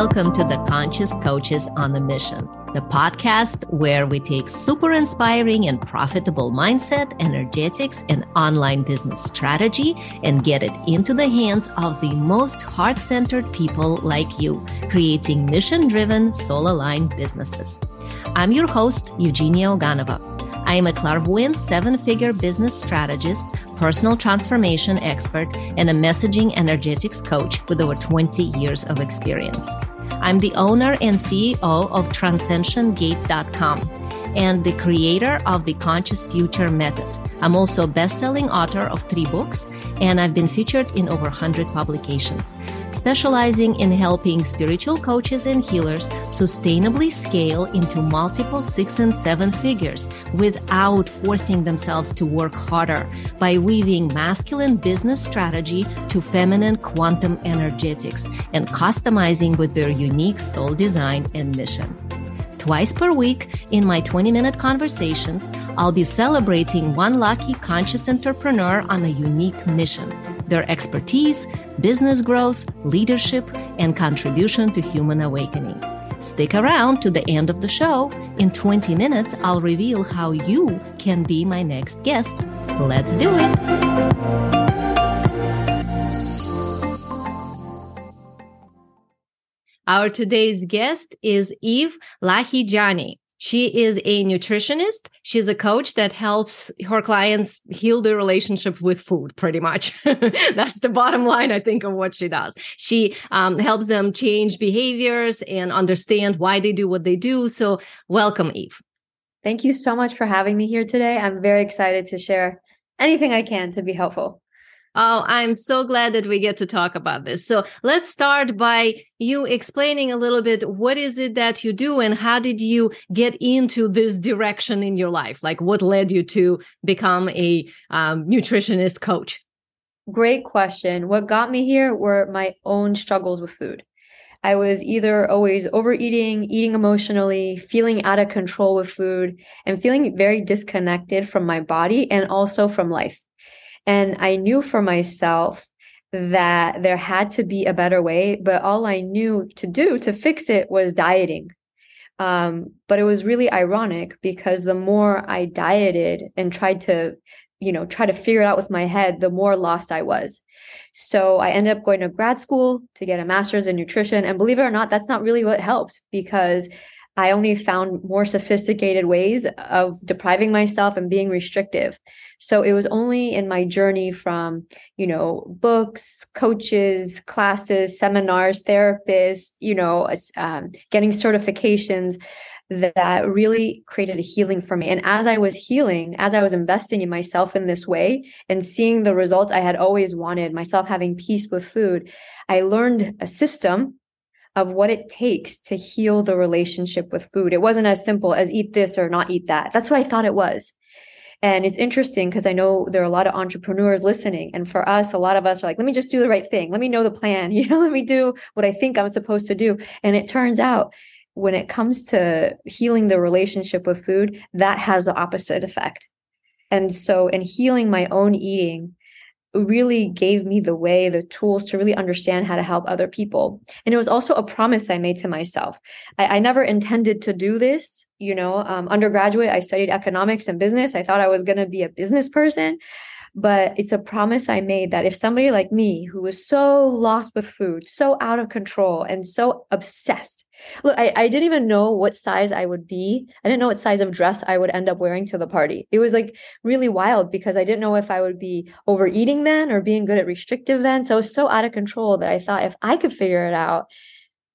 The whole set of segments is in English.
welcome to the Conscious Coaches on the Mission, the podcast where we take super inspiring and profitable mindset, energetics, and online business strategy and get it into the hands of the most heart centered people like you, creating mission driven, soul aligned businesses. I'm your host, Eugenia Oganova. I am a clairvoyant seven figure business strategist personal transformation expert, and a messaging energetics coach with over 20 years of experience. I'm the owner and CEO of TranscensionGate.com and the creator of the Conscious Future Method. I'm also a best-selling author of three books, and I've been featured in over 100 publications specializing in helping spiritual coaches and healers sustainably scale into multiple six and seven figures without forcing themselves to work harder by weaving masculine business strategy to feminine quantum energetics and customizing with their unique soul design and mission. Twice per week, in my 20 minute conversations, I'll be celebrating one lucky conscious entrepreneur on a unique mission their expertise, business growth, leadership, and contribution to human awakening. Stick around to the end of the show. In 20 minutes, I'll reveal how you can be my next guest. Let's do it. Our today's guest is Eve Lahijani. She is a nutritionist. She's a coach that helps her clients heal their relationship with food, pretty much. That's the bottom line, I think, of what she does. She um, helps them change behaviors and understand why they do what they do. So, welcome, Eve. Thank you so much for having me here today. I'm very excited to share anything I can to be helpful. Oh, I'm so glad that we get to talk about this. So let's start by you explaining a little bit what is it that you do and how did you get into this direction in your life? Like what led you to become a um, nutritionist coach? Great question. What got me here were my own struggles with food. I was either always overeating, eating emotionally, feeling out of control with food, and feeling very disconnected from my body and also from life. And I knew for myself that there had to be a better way, but all I knew to do to fix it was dieting. Um, but it was really ironic because the more I dieted and tried to, you know, try to figure it out with my head, the more lost I was. So I ended up going to grad school to get a master's in nutrition. And believe it or not, that's not really what helped because I only found more sophisticated ways of depriving myself and being restrictive. So it was only in my journey from, you know, books, coaches, classes, seminars, therapists, you know, um, getting certifications that really created a healing for me. And as I was healing, as I was investing in myself in this way and seeing the results I had always wanted, myself having peace with food, I learned a system of what it takes to heal the relationship with food. It wasn't as simple as eat this or not eat that. That's what I thought it was. And it's interesting because I know there are a lot of entrepreneurs listening. And for us, a lot of us are like, let me just do the right thing. Let me know the plan. You know, let me do what I think I'm supposed to do. And it turns out when it comes to healing the relationship with food, that has the opposite effect. And so, in healing my own eating, really gave me the way, the tools to really understand how to help other people. And it was also a promise I made to myself. I, I never intended to do this. You know, um, undergraduate, I studied economics and business. I thought I was going to be a business person. But it's a promise I made that if somebody like me, who was so lost with food, so out of control, and so obsessed, look, I, I didn't even know what size I would be. I didn't know what size of dress I would end up wearing to the party. It was like really wild because I didn't know if I would be overeating then or being good at restrictive then. So I was so out of control that I thought if I could figure it out,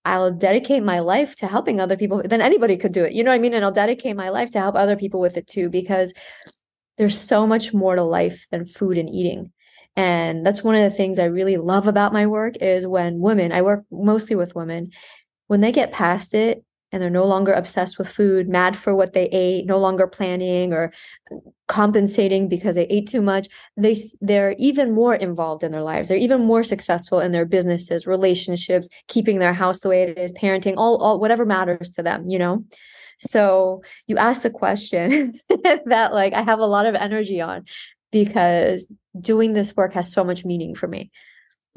I'll dedicate my life to helping other people. Then anybody could do it. You know what I mean? And I'll dedicate my life to help other people with it too, because there's so much more to life than food and eating. And that's one of the things I really love about my work is when women, I work mostly with women, when they get past it and they're no longer obsessed with food, mad for what they ate, no longer planning or compensating because they ate too much, they they're even more involved in their lives. They're even more successful in their businesses, relationships, keeping their house the way it is, parenting, all all whatever matters to them, you know. So you asked a question that like I have a lot of energy on because doing this work has so much meaning for me.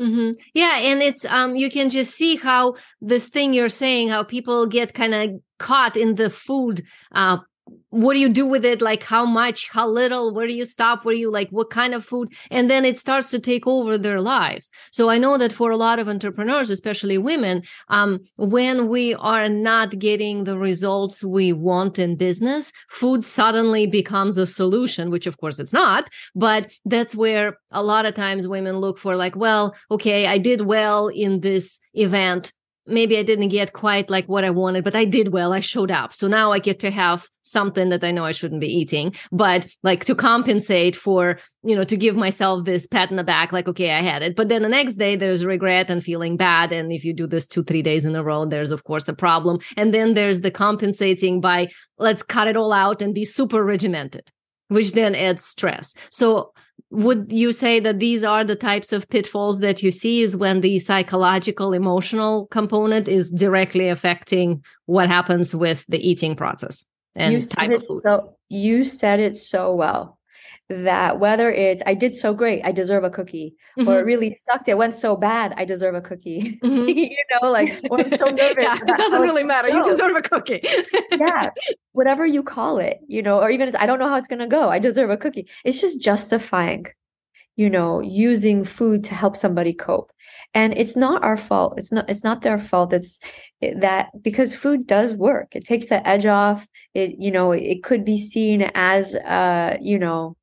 Mm-hmm. Yeah, and it's um you can just see how this thing you're saying, how people get kind of caught in the food uh what do you do with it? Like how much? How little? Where do you stop? Where you like what kind of food? And then it starts to take over their lives. So i know that for a lot of entrepreneurs especially women um, when we are not getting the results we want in business food suddenly becomes a solution which of course it's not. But that's where a lot of times women look for like well okay i did well in this event maybe I didn't get quite like what I wanted, but I did well. I showed up. So now I get to have something that I know I shouldn't be eating, but like to compensate for, you know, to give myself this pat in the back, like, okay, I had it. But then the next day there's regret and feeling bad. And if you do this two, three days in a row, there's of course a problem. And then there's the compensating by let's cut it all out and be super regimented, which then adds stress. So would you say that these are the types of pitfalls that you see is when the psychological emotional component is directly affecting what happens with the eating process and you type of food? so you said it so well that whether it's I did so great, I deserve a cookie, mm-hmm. or it really sucked, it went so bad, I deserve a cookie. Mm-hmm. you know, like or I'm so nervous. yeah, it doesn't really matter. You deserve a cookie. yeah, whatever you call it, you know, or even I don't know how it's gonna go. I deserve a cookie. It's just justifying, you know, using food to help somebody cope, and it's not our fault. It's not. It's not their fault. It's that because food does work. It takes the edge off. It, you know, it could be seen as, uh, you know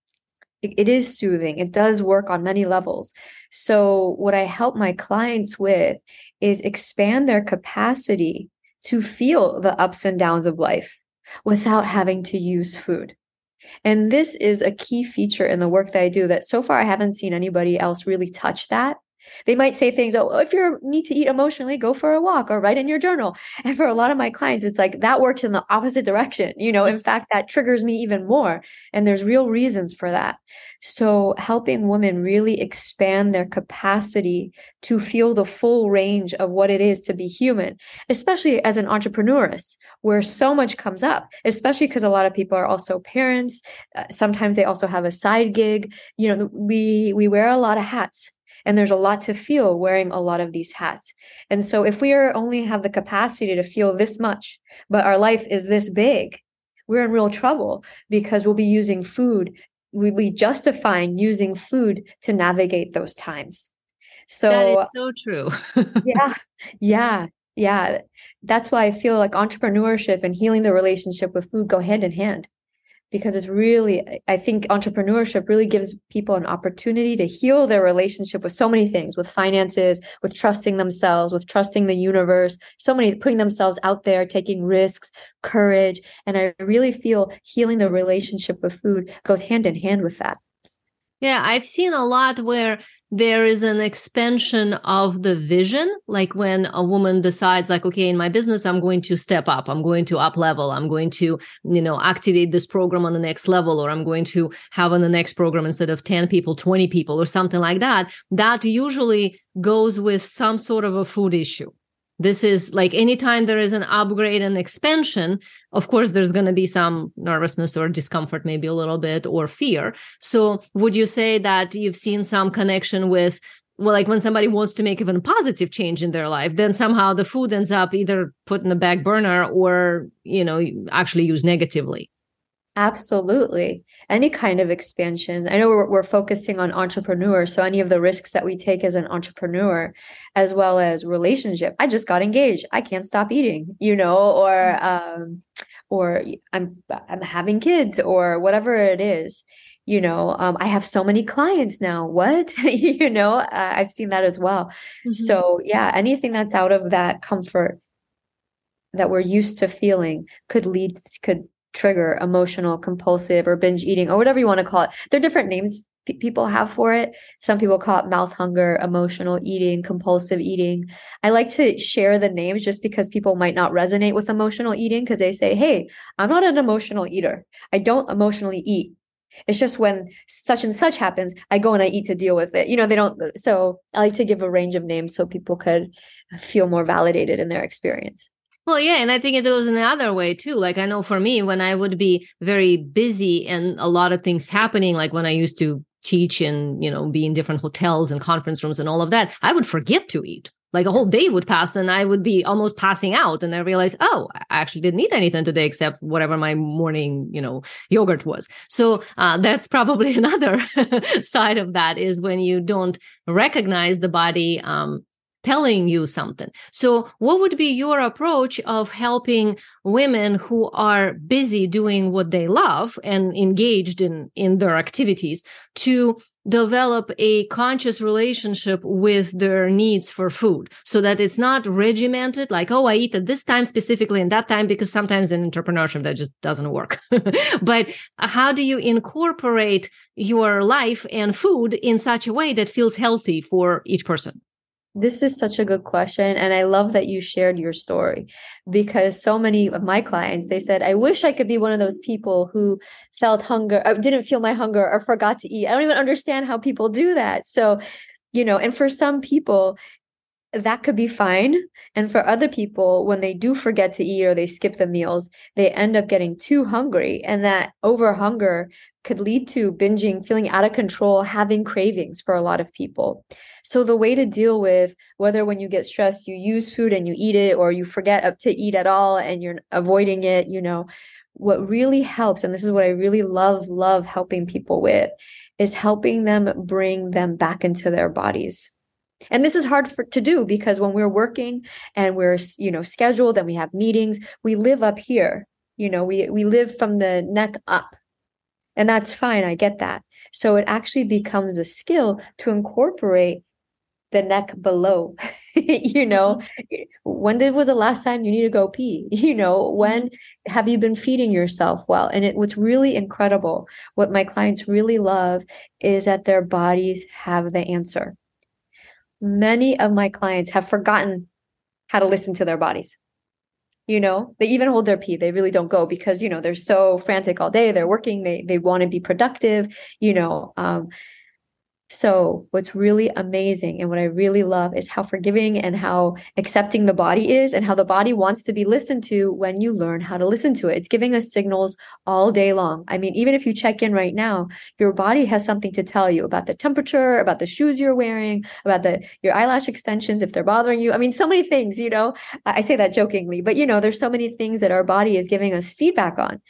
it is soothing. It does work on many levels. So, what I help my clients with is expand their capacity to feel the ups and downs of life without having to use food. And this is a key feature in the work that I do that so far I haven't seen anybody else really touch that. They might say things, oh, if you need to eat emotionally, go for a walk or write in your journal. And for a lot of my clients, it's like that works in the opposite direction. You know, in fact, that triggers me even more. And there's real reasons for that. So helping women really expand their capacity to feel the full range of what it is to be human, especially as an entrepreneuress, where so much comes up, especially because a lot of people are also parents. Uh, sometimes they also have a side gig. You know, we we wear a lot of hats and there's a lot to feel wearing a lot of these hats. And so if we are only have the capacity to feel this much, but our life is this big, we're in real trouble because we'll be using food, we'll be justifying using food to navigate those times. So that is so true. yeah. Yeah. Yeah. That's why I feel like entrepreneurship and healing the relationship with food go hand in hand because it's really i think entrepreneurship really gives people an opportunity to heal their relationship with so many things with finances with trusting themselves with trusting the universe so many putting themselves out there taking risks courage. And i really feel healing the relationship with food goes hand in hand with that. Yeah i've seen a lot where there is an expansion of the vision like when a woman decides like okay in my business i'm going to step up i'm going to up level i'm going to you know activate this program on the next level or i'm going to have on the next program instead of 10 people 20 people or something like that that usually goes with some sort of a food issue this is like anytime there is an upgrade and expansion of course there's going to be some nervousness or discomfort maybe a little bit or fear. So would you say that you've seen some connection with well like when somebody wants to make even a positive change in their life then somehow the food ends up either put in the back burner or you know actually used negatively Absolutely. Any kind of expansion. I know we're, we're focusing on entrepreneurs. So, any of the risks that we take as an entrepreneur, as well as relationship. I just got engaged. I can't stop eating, you know, or, mm-hmm. um, or I'm, I'm having kids or whatever it is. You know, um, I have so many clients now. What, you know, uh, I've seen that as well. Mm-hmm. So, yeah, anything that's out of that comfort that we're used to feeling could lead, could trigger emotional, compulsive, or binge eating, or whatever you want to call it. There are different names p- people have for it. Some people call it mouth hunger, emotional eating, compulsive eating. I like to share the names just because people might not resonate with emotional eating because they say, hey, I'm not an emotional eater. I don't emotionally eat. It's just when such and such happens, I go and I eat to deal with it. You know, they don't. So I like to give a range of names so people could feel more validated in their experience. Well, yeah, and I think it goes in the other way too. Like I know for me, when I would be very busy and a lot of things happening, like when I used to teach and you know be in different hotels and conference rooms and all of that i would forget to eat like a whole day would pass and i would be almost passing out and i realized oh i actually didn't eat anything today except whatever my morning you know yogurt was so uh, that's probably another side of that is when you don't recognize the body um, telling you something. So, what would be your approach of helping women who are busy doing what they love and engaged in in their activities to develop a conscious relationship with their needs for food? So that it's not regimented like oh i eat at this time specifically and that time because sometimes in entrepreneurship that just doesn't work. But how do you incorporate your life and food in such a way that feels healthy for each person this is such a good question. And I love that you shared your story because so many of my clients, they said, I wish I could be one of those people who felt hunger, or uh, didn't feel my hunger or forgot to eat. I don't even understand how people do that. So, you know, and for some people, that could be fine. And for other people, when they do forget to eat or they skip the meals, they end up getting too hungry. And that over hunger could lead to binging, feeling out of control, having cravings for a lot of people. So the way to deal with whether when you get stressed, you use food and you eat it, or you forget to eat at all and you're avoiding it, you know, what really helps, and this is what I really love, love helping people with, is helping them bring them back into their bodies. And this is hard for, to do because when we're working and we're, you know, scheduled and we have meetings, we live up here. You know, we we live from the neck up and that's fine. I get that. So it actually becomes a skill to incorporate the neck below. you know, mm-hmm. when did was the last time you need to go pee? You know, when mm-hmm. have you been feeding yourself well? And it, what's really incredible, what my clients really love is that their bodies have the answer. Many of my clients have forgotten how to listen to their bodies you know they even hold their pee they really don't go because you know they're so frantic all day they're working they they want to be productive you know um so, what's really amazing and what I really love is how forgiving and how accepting the body is, and how the body wants to be listened to when you learn how to listen to it. It's giving us signals all day long. I mean, even if you check in right now, your body has something to tell you about the temperature, about the shoes you're wearing, about the your eyelash extensions if they're bothering you. I mean, so many things, you know. I say that jokingly, but you know, there's so many things that our body is giving us feedback on,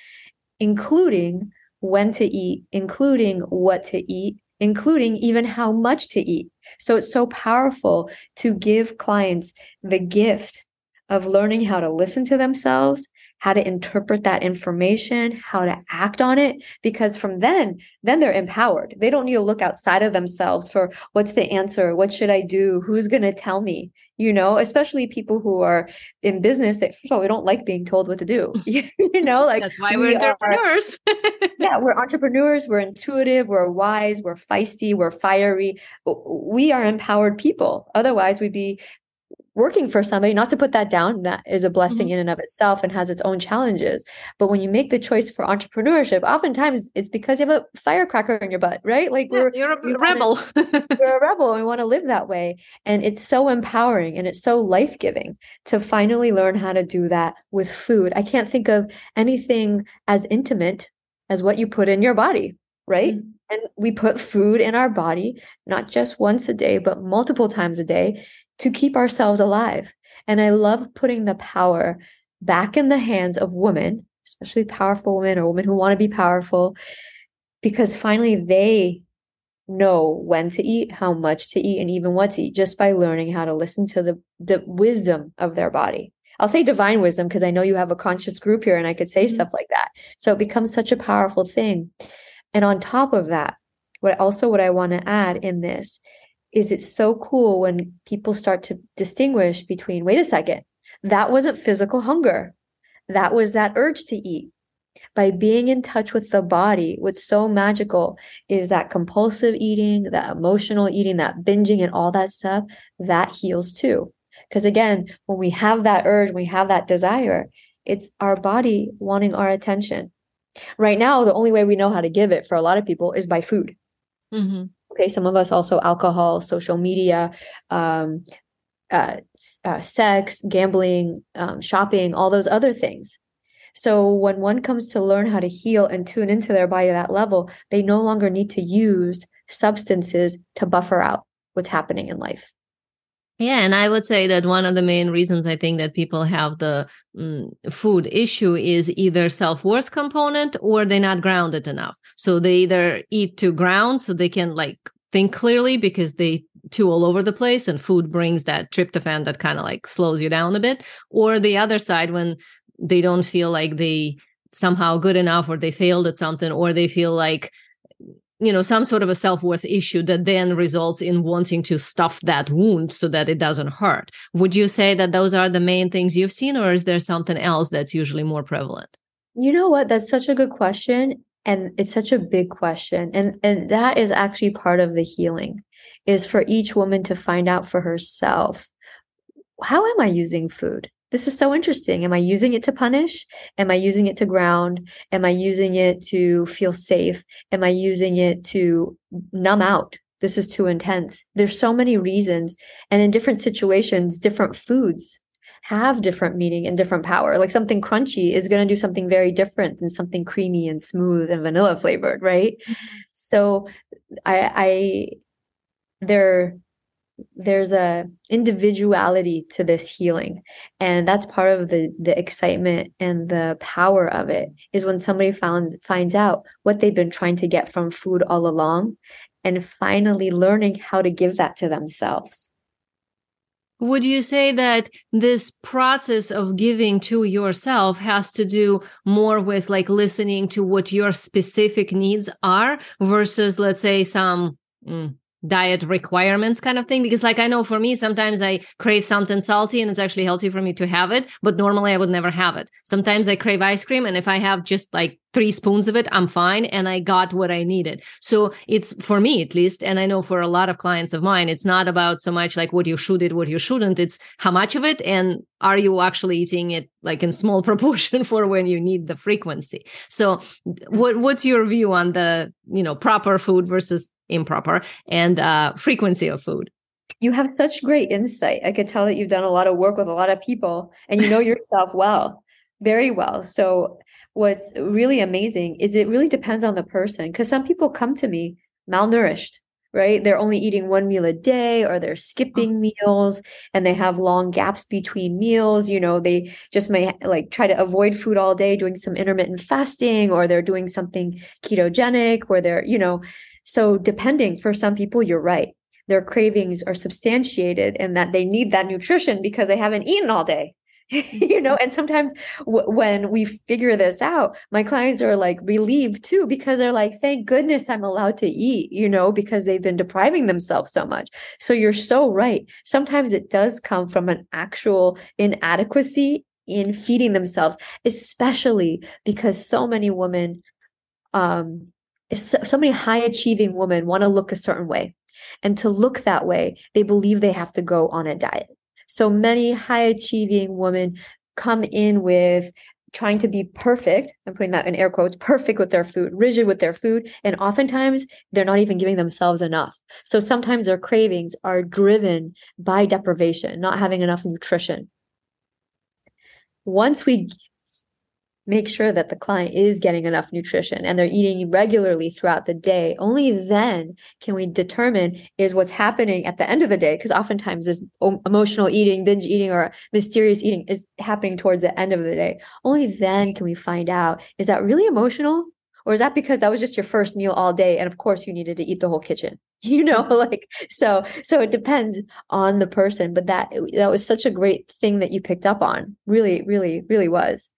including when to eat, including what to eat including even how much to eat. So it's so powerful to give clients the gift of learning how to listen to themselves how to interpret that information, how to act on it. Because from then, then they're empowered. They don't need to look outside of themselves for what's the answer? What should I do? Who's going to tell me? You know, especially people who are in business that, first of all, we don't like being told what to do. you know, like that's why we're we entrepreneurs. Are, yeah, we're entrepreneurs. We're intuitive. We're wise. We're feisty. We're fiery. We are empowered people. Otherwise, we'd be working for somebody not to put that down that is a blessing mm-hmm. in and of itself and has its own challenges. But when you make the choice for entrepreneurship oftentimes it's because you have a firecracker in your butt right? Like yeah, we're you're a we rebel wanna, you're a rebel and we want to live that way. And it's so empowering and it's so life-giving to finally learn how to do that with food. I can't think of anything as intimate as what you put in your body right? Mm-hmm. And we put food in our body, not just once a day, but multiple times a day to keep ourselves alive. And I love putting the power back in the hands of women, especially powerful women or women who want to be powerful, because finally they know when to eat, how much to eat, and even what to eat just by learning how to listen to the, the wisdom of their body. I'll say divine wisdom because I know you have a conscious group here and I could say mm-hmm. stuff like that. So it becomes such a powerful thing. And on top of that, what also what I want to add in this is it's so cool when people start to distinguish between wait a second that wasn't physical hunger. That was that urge to eat. By being in touch with the body what's so magical is that compulsive eating that emotional eating that binging and all that stuff that heals too. Because again when we have that urge we have that desire it's our body wanting our attention. Right now the only way we know how to give it for a lot of people is by food. Mm-hmm. Okay, some of us also alcohol, social media, um, uh, uh, sex, gambling, um, shopping, all those other things. So when one comes to learn how to heal and tune into their body at that level, they no longer need to use substances to buffer out what's happening in life. Yeah, and I would say that one of the main reasons I think that people have the mm, food issue is either self-worth component or they're not grounded enough. So they either eat to ground so they can like think clearly because they too all over the place and food brings that tryptophan that kind of like slows you down a bit or the other side when they don't feel like they somehow good enough or they failed at something or they feel like you know some sort of a self-worth issue that then results in wanting to stuff that wound so that it doesn't hurt. Would you say that those are the main things you've seen or is there something else that's usually more prevalent? You know what? That's such a good question and it's such a big question and and that is actually part of the healing is for each woman to find out for herself how am i using food this is so interesting. Am I using it to punish? Am I using it to ground? Am I using it to feel safe? Am I using it to numb out? This is too intense. There's so many reasons. And in different situations, different foods have different meaning and different power. Like something crunchy is going to do something very different than something creamy and smooth and vanilla flavored, right? Mm-hmm. So I, I, there, there's a individuality to this healing. And that's part of the the excitement and the power of it is when somebody finds finds out what they've been trying to get from food all along and finally learning how to give that to themselves. Would you say that this process of giving to yourself has to do more with like listening to what your specific needs are versus let's say some mm, diet requirements kind of thing? Because like i know for me sometimes i crave something salty and it's actually healthy for me to have it but normally i would never have it. Sometimes i crave ice cream and if i have just like three spoons of it i'm fine and i got what i needed. So it's for me at least and i know for a lot of clients of mine it's not about so much like what you should eat what you shouldn't. It's how much of it and are you actually eating it like in small proportion for when you need the frequency? So what what's your view on the you know proper food versus improper and uh, frequency of food? You have such great insight. I could tell that you've done a lot of work with a lot of people and you know yourself well very well. So what's really amazing is it really depends on the person because some people come to me malnourished right? They're only eating one meal a day or they're skipping uh-huh. meals and they have long gaps between meals. You know, they just may like try to avoid food all day, doing some intermittent fasting, or they're doing something ketogenic where they're, you know, so, depending for some people, you're right. Their cravings are substantiated and that they need that nutrition because they haven't eaten all day. you know, and sometimes w- when we figure this out, my clients are like relieved too because they're like, thank goodness I'm allowed to eat, you know, because they've been depriving themselves so much. So, you're so right. Sometimes it does come from an actual inadequacy in feeding themselves, especially because so many women um, so, so many high achieving women want to look a certain way. And to look that way, they believe they have to go on a diet. So many high achieving women come in with trying to be perfect. I'm putting that in air quotes, perfect with their food, rigid with their food. And oftentimes they're not even giving themselves enough. So sometimes their cravings are driven by deprivation, not having enough nutrition. Once we make sure that the client is getting enough nutrition and they're eating regularly throughout the day. Only then can we determine is what's happening at the end of the day because oftentimes this emotional eating binge eating or mysterious eating is happening towards the end of the day. Only then can we find out is that really emotional? Or is that because that was just your first meal all day and of course you needed to eat the whole kitchen you know like so so it depends on the person but that that was such a great thing that you picked up on. Really really really was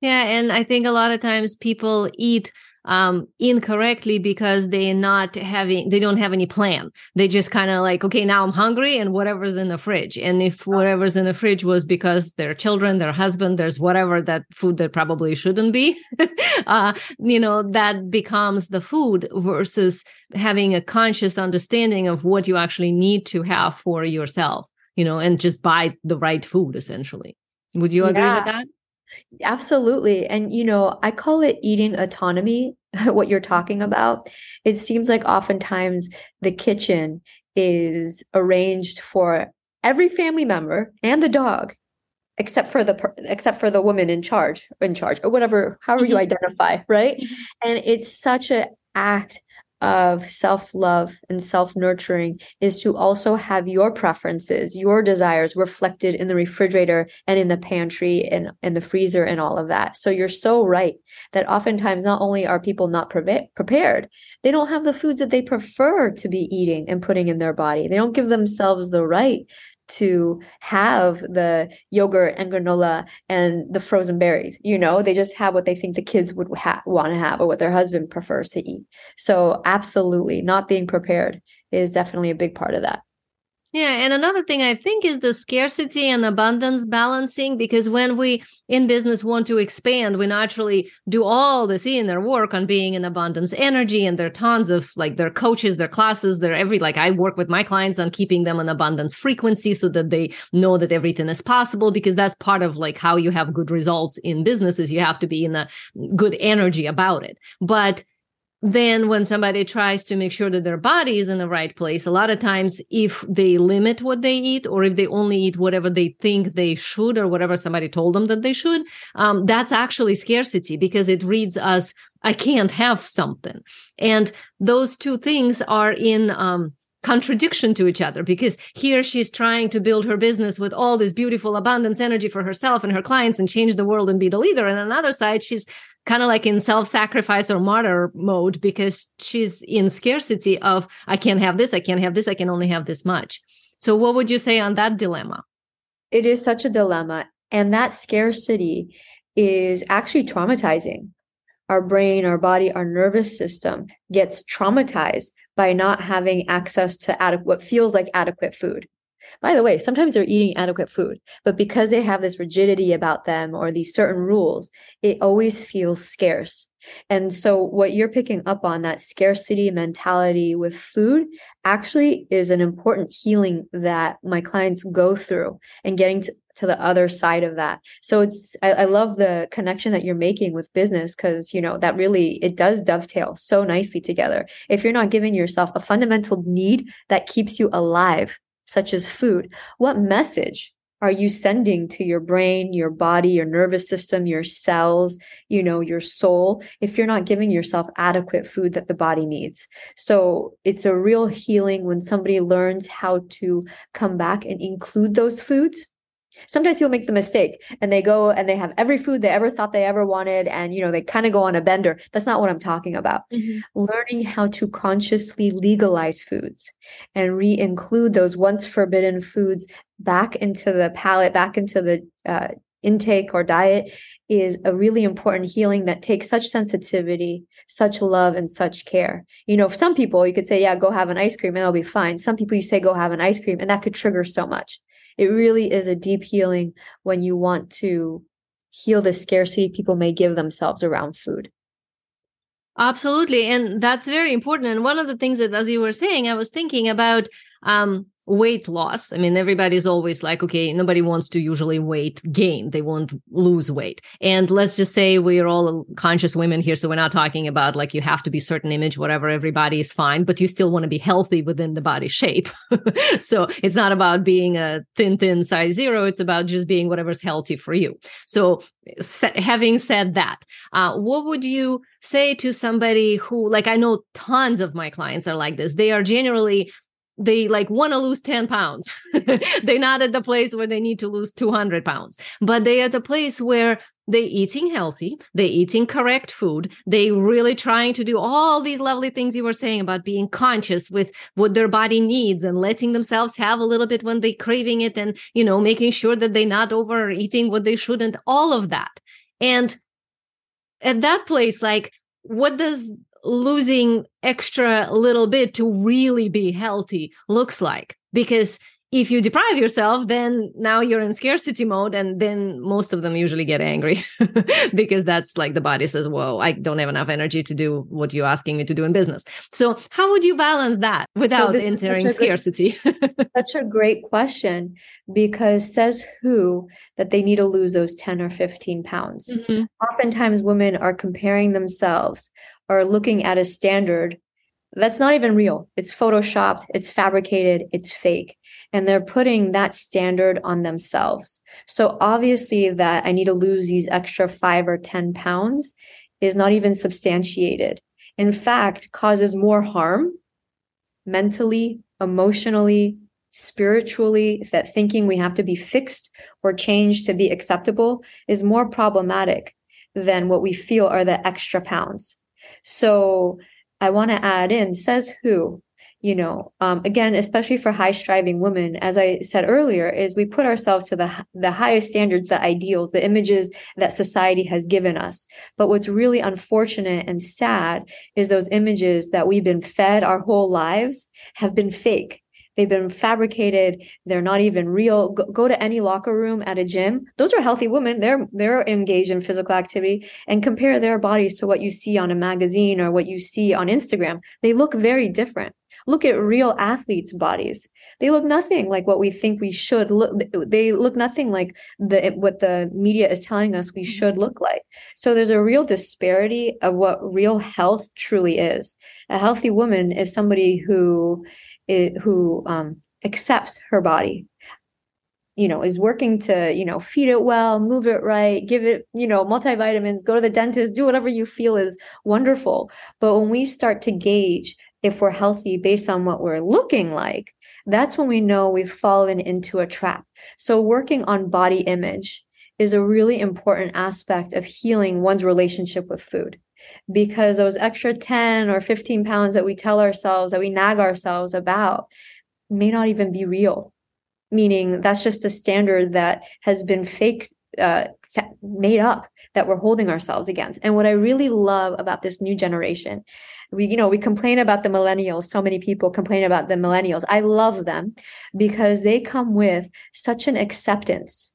yeah, and I think a lot of times people eat um incorrectly because they're not having they don't have any plan. They just kind of like okay now i'm hungry and whatever's in the fridge. And if whatever's in the fridge was because their children their husband there's whatever that food that probably shouldn't be uh you know that becomes the food versus having a conscious understanding of what you actually need to have for yourself you know and just buy the right food essentially. Would you agree yeah. with that Absolutely. And, you know, I call it eating autonomy, what you're talking about. It seems like oftentimes the kitchen is arranged for every family member and the dog except for the except for the woman in charge in charge or whatever however mm-hmm. you identify right mm-hmm. and it's such an act of self love and self nurturing is to also have your preferences, your desires reflected in the refrigerator and in the pantry and in the freezer and all of that. So you're so right that oftentimes not only are people not pre- prepared, they don't have the foods that they prefer to be eating and putting in their body. They don't give themselves the right to have the yogurt and granola and the frozen berries. You know, they just have what they think the kids would ha- want to have or what their husband prefers to eat. So, absolutely, not being prepared is definitely a big part of that. Yeah, and another thing I think is the scarcity and abundance balancing because when we in business want to expand, we naturally do all this inner work on being in abundance energy and there are tons of like their coaches, their classes, their every like I work with my clients on keeping them on abundance frequency so that they know that everything is possible because that's part of like how you have good results in businesses. You have to be in a good energy about it. But then when somebody tries to make sure that their body is in the right place a lot of times if they limit what they eat or if they only eat whatever they think they should or whatever somebody told them that they should um, that's actually scarcity because it reads us i can't have something. And those two things are in um, contradiction to each other because here she's trying to build her business with all this beautiful abundance energy for herself and her clients and change the world and be the leader and on the other side she's kind of like in self-sacrifice or martyr mode because she's in scarcity of I can't have this, I can't have this, I can only have this much. So what would you say on that dilemma? It is such a dilemma and that scarcity is actually traumatizing. Our brain, our body, our nervous system gets traumatized by not having access to adequate what feels like adequate food. By the way, sometimes they're eating adequate food, but because they have this rigidity about them or these certain rules, it always feels scarce. And so, what you're picking up on that scarcity mentality with food actually is an important healing that my clients go through and getting to, to the other side of that. So, it's, I, I love the connection that you're making with business because, you know, that really, it does dovetail so nicely together. If you're not giving yourself a fundamental need that keeps you alive, such as food, what message are you sending to your brain, your body, your nervous system, your cells, you know, your soul, if you're not giving yourself adequate food that the body needs? So it's a real healing when somebody learns how to come back and include those foods sometimes people make the mistake and they go and they have every food they ever thought they ever wanted and you know they kind of go on a bender that's not what i'm talking about mm-hmm. learning how to consciously legalize foods and re-include those once forbidden foods back into the palate back into the uh, intake or diet is a really important healing that takes such sensitivity, such love, and such care. You know, for some people, you could say, Yeah, go have an ice cream and it'll be fine. Some people, you say, Go have an ice cream, and that could trigger so much it really is a deep healing when you want to heal the scarcity people may give themselves around food. Absolutely. And that's very important. And one of the things that, as you were saying, I was thinking about um, weight loss. I mean, everybody's always like, okay, nobody wants to usually weight gain. They won't lose weight. And let's just say we're all conscious women here. So we're not talking about like you have to be certain image, whatever, everybody is fine, but you still want to be healthy within the body shape. so it's not about being a thin, thin size zero. It's about just being whatever's healthy for you. So having said that, uh, what would you say to somebody who, like, I know tons of my clients are like this. They are generally they like want to lose 10 pounds. they're not at the place where they need to lose 200 pounds, but they are at the place where they eating healthy, they eating correct food, they really trying to do all these lovely things you were saying about being conscious with what their body needs and letting themselves have a little bit when they craving it and, you know, making sure that they're not overeating what they shouldn't, all of that. And at that place, like, what does losing extra little bit to really be healthy looks like. Because if you deprive yourself then now you're in scarcity mode and then most of them usually get angry because that's like the body says whoa i don't have enough energy to do what you're asking me to do in business. So how would you balance that without so entering scarcity? such a great question because says who that they need to lose those 10 or 15 pounds. Mm-hmm. oftentimes women are comparing themselves are looking at a standard that's not even real. It's photoshopped, it's fabricated, it's fake. And they're putting that standard on themselves. So obviously, that I need to lose these extra five or 10 pounds is not even substantiated. in fact causes more harm mentally, emotionally, spiritually, that thinking we have to be fixed or changed to be acceptable is more problematic than what we feel are the extra pounds. So I want to add in says who? You know um, again especially for high striving women as i said earlier is we put ourselves to the the highest standards the ideals the images that society has given us. But what's really unfortunate and sad is those images that we've been fed our whole lives have been fake they've been fabricated they're not even real go, go, to any locker room at a gym those are healthy women they're they're engaged in physical activity and compare their bodies to what you see on a magazine or what you see on instagram they look very different Look at real athletes' bodies. They look nothing like what we think we should look. They look nothing like the what the media is telling us we should mm-hmm. look like. So there's a real disparity of what real health truly is. A healthy woman is somebody who who um, accepts her body. You know is working to you know feed it well move it right give it you know multivitamins go to the dentist do whatever you feel is wonderful. But when we start to gauge if we're healthy based on what we're looking like, that's when we know we've fallen into a trap. So, working on body image is a really important aspect of healing one's relationship with food because those extra 10 or 15 pounds that we tell ourselves, that we nag ourselves about, may not even be real. Meaning that's just a standard that has been fake uh, made up that we're holding ourselves against. And what I really love about this new generation, we, you know, we complain about the millennials. So many people complain about the millennials. I love them because they come with such an acceptance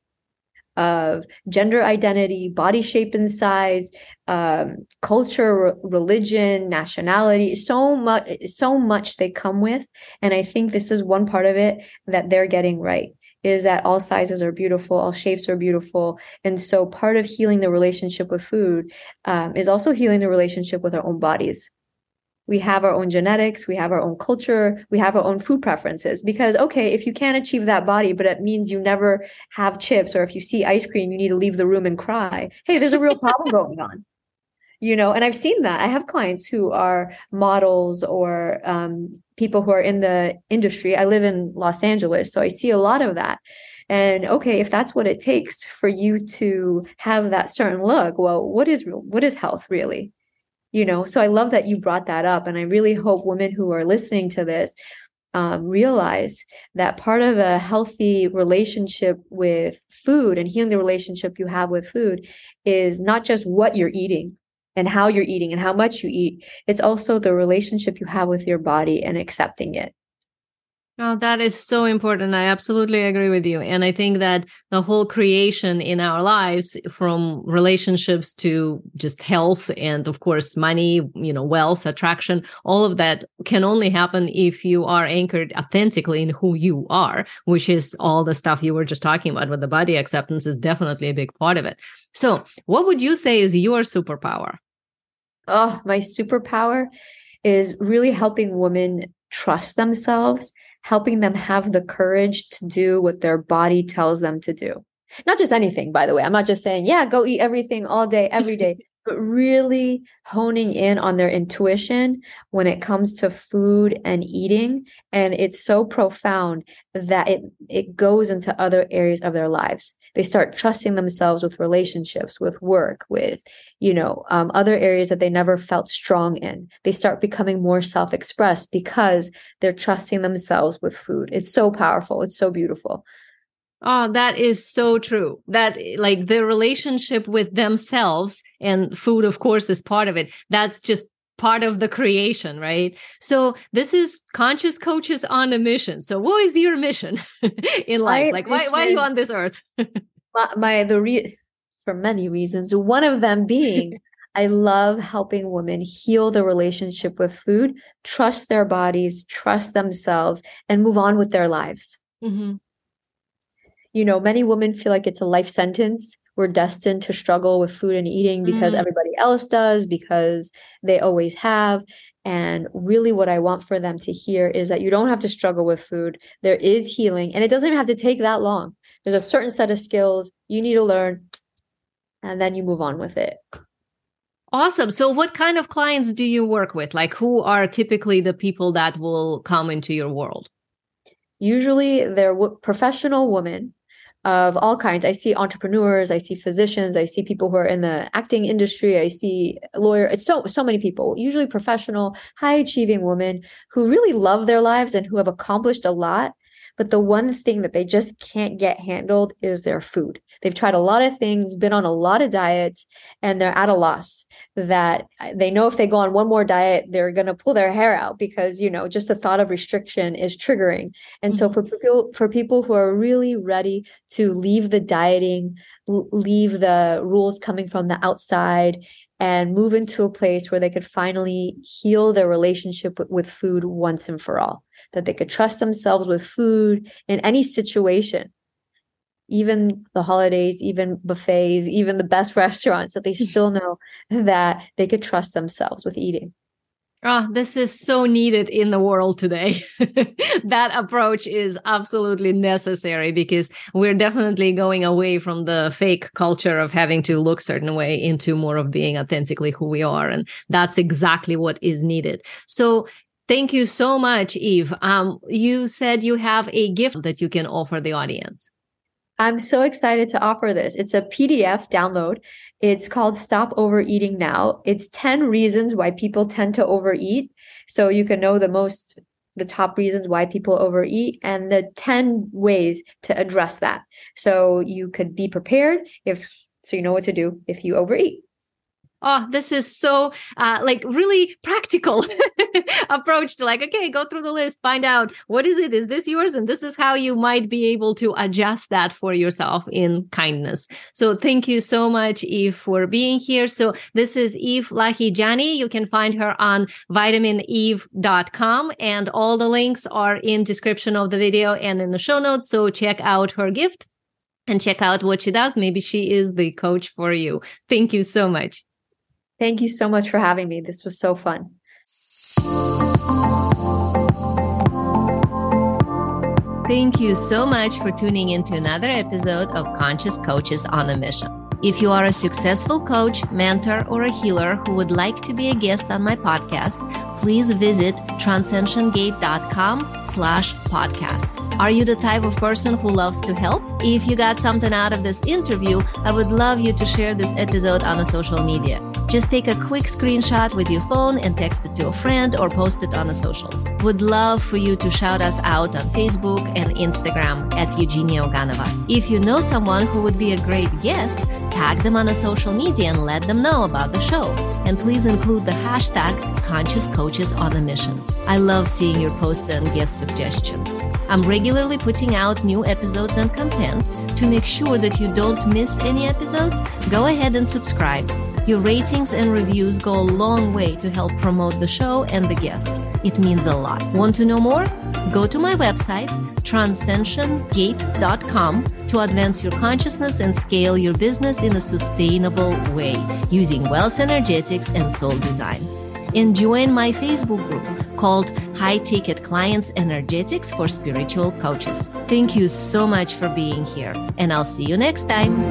of gender identity, body shape and size, um, culture, religion, nationality, so much, so much they come with. And I think this is one part of it that they're getting right is that all sizes are beautiful, all shapes are beautiful. And so part of healing the relationship with food um, is also healing the relationship with our own bodies. We have our own genetics, we have our own culture, we have our own food preferences. Because, okay, if you can't achieve that body, but it means you never have chips, or if you see ice cream, you need to leave the room and cry, hey, there's a real problem going on. You know and i've seen that. I have clients who are models or um, people who are in the industry. I live in los angeles so i see a lot of that. And okay if that's what it takes for you to have that certain look well what is what is health really you know so i love that you brought that up and i really hope women who are listening to this um, realize that part of a healthy relationship with food and healing the relationship you have with food is not just what you're eating and how you're eating and how much you eat. It's also the relationship you have with your body and accepting it. Oh, that is so important. I absolutely agree with you. And I think that the whole creation in our lives, from relationships to just health and, of course, money, you know, wealth, attraction, all of that can only happen if you are anchored authentically in who you are, which is all the stuff you were just talking about. But the body acceptance is definitely a big part of it. So, what would you say is your superpower? oh, my superpower is really helping women trust themselves, helping them have the courage to do what their body tells them to do. Not just anything, by the way. I'm not just saying, yeah, go eat everything all day, every day, but really honing in on their intuition when it comes to food and eating. And it's so profound that it, it goes into other areas of their lives. They start trusting themselves with relationships with work with you know um, other areas that they never felt strong in. They start becoming more self-expressed because they're trusting themselves with food. It's so powerful. It's so beautiful Oh, that is so true. That like the relationship with themselves and food, of course, is part of it. That's just part of the creation, right? So this is conscious coaches on a mission. So what is your mission in life? like why, why are you on this earth? my, my, the re- for many reasons. One of them being I love helping women heal the relationship with food, trust their bodies, trust themselves, and move on with their lives. Mm-hmm. You know, many women feel like it's a life sentence we're destined to struggle with food and eating because mm. everybody else does, because they always have. And really, what I want for them to hear is that you don't have to struggle with food. There is healing, and it doesn't even have to take that long. There's a certain set of skills you need to learn, and then you move on with it. Awesome. So, what kind of clients do you work with? Like, who are typically the people that will come into your world? Usually, they're w- professional women of all kinds. I see entrepreneurs, I see physicians, I see people who are in the acting industry, I see lawyer. It's so so many people, usually professional, high achieving women who really love their lives and who have accomplished a lot but the one thing that they just can't get handled is their food. They've tried a lot of things, been on a lot of diets, and they're at a loss. That they know if they go on one more diet, they're going to pull their hair out because, you know, just the thought of restriction is triggering. And mm-hmm. so for people, for people who are really ready to leave the dieting, leave the rules coming from the outside and move into a place where they could finally heal their relationship with, food once and for all that they could trust themselves with food in any situation even the holidays, even buffets, even the best restaurants, that they hmm. still know that they could trust themselves with eating. Oh, this is so needed in the world today. that approach is absolutely necessary because we're definitely going away from the fake culture of having to look certain way into more of being authentically who we are. And that's exactly what is needed. So thank you so much, Eve. Um, you said you have a gift that you can offer the audience. I'm so excited to offer this. It's a PDF download. It's called Stop Overeating Now. It's 10 reasons why people tend to overeat. So you can know the most, the top reasons why people overeat and the 10 ways to address that. So you could be prepared if, so you know what to do if you overeat oh this is so uh, like really practical approach to like okay go through the list find out what is it is this yours and this is how you might be able to adjust that for yourself in kindness so thank you so much eve for being here so this is eve lahijani you can find her on vitamineve.com and all the links are in description of the video and in the show notes so check out her gift and check out what she does. Maybe she is the coach for you. Thank you so much. Thank you so much for having me. This was so fun. Thank you so much for tuning into another episode of Conscious Coaches on a Mission. If you are a successful coach, mentor, or a healer who would like to be a guest on my podcast, please visit transcensiongate.com slash podcast. Are you the type of person who loves to help? If you got something out of this interview, I would love you to share this episode on a social media. Just take a quick screenshot with your phone and text it to a friend or post it on the socials. Would love for you to shout us out on Facebook and Instagram at Eugenia Oganova. If you know someone who would be a great guest, tag them on a social media and let them know about the show. And please include the hashtag Conscious Coaches on a Mission. I love seeing your posts and guest suggestions. I'm regularly putting out new episodes and content. To make sure that you don't miss any episodes, go ahead and subscribe. Your ratings and reviews go a long way to help promote the show and the guests. It means a lot. Want to know more? Go to my website, transcensiongate.com, to advance your consciousness and scale your business in a sustainable way using wealth energetics and soul design. And join my Facebook group called High Ticket Clients Energetics for Spiritual Coaches. Thank you so much for being here, and I'll see you next time.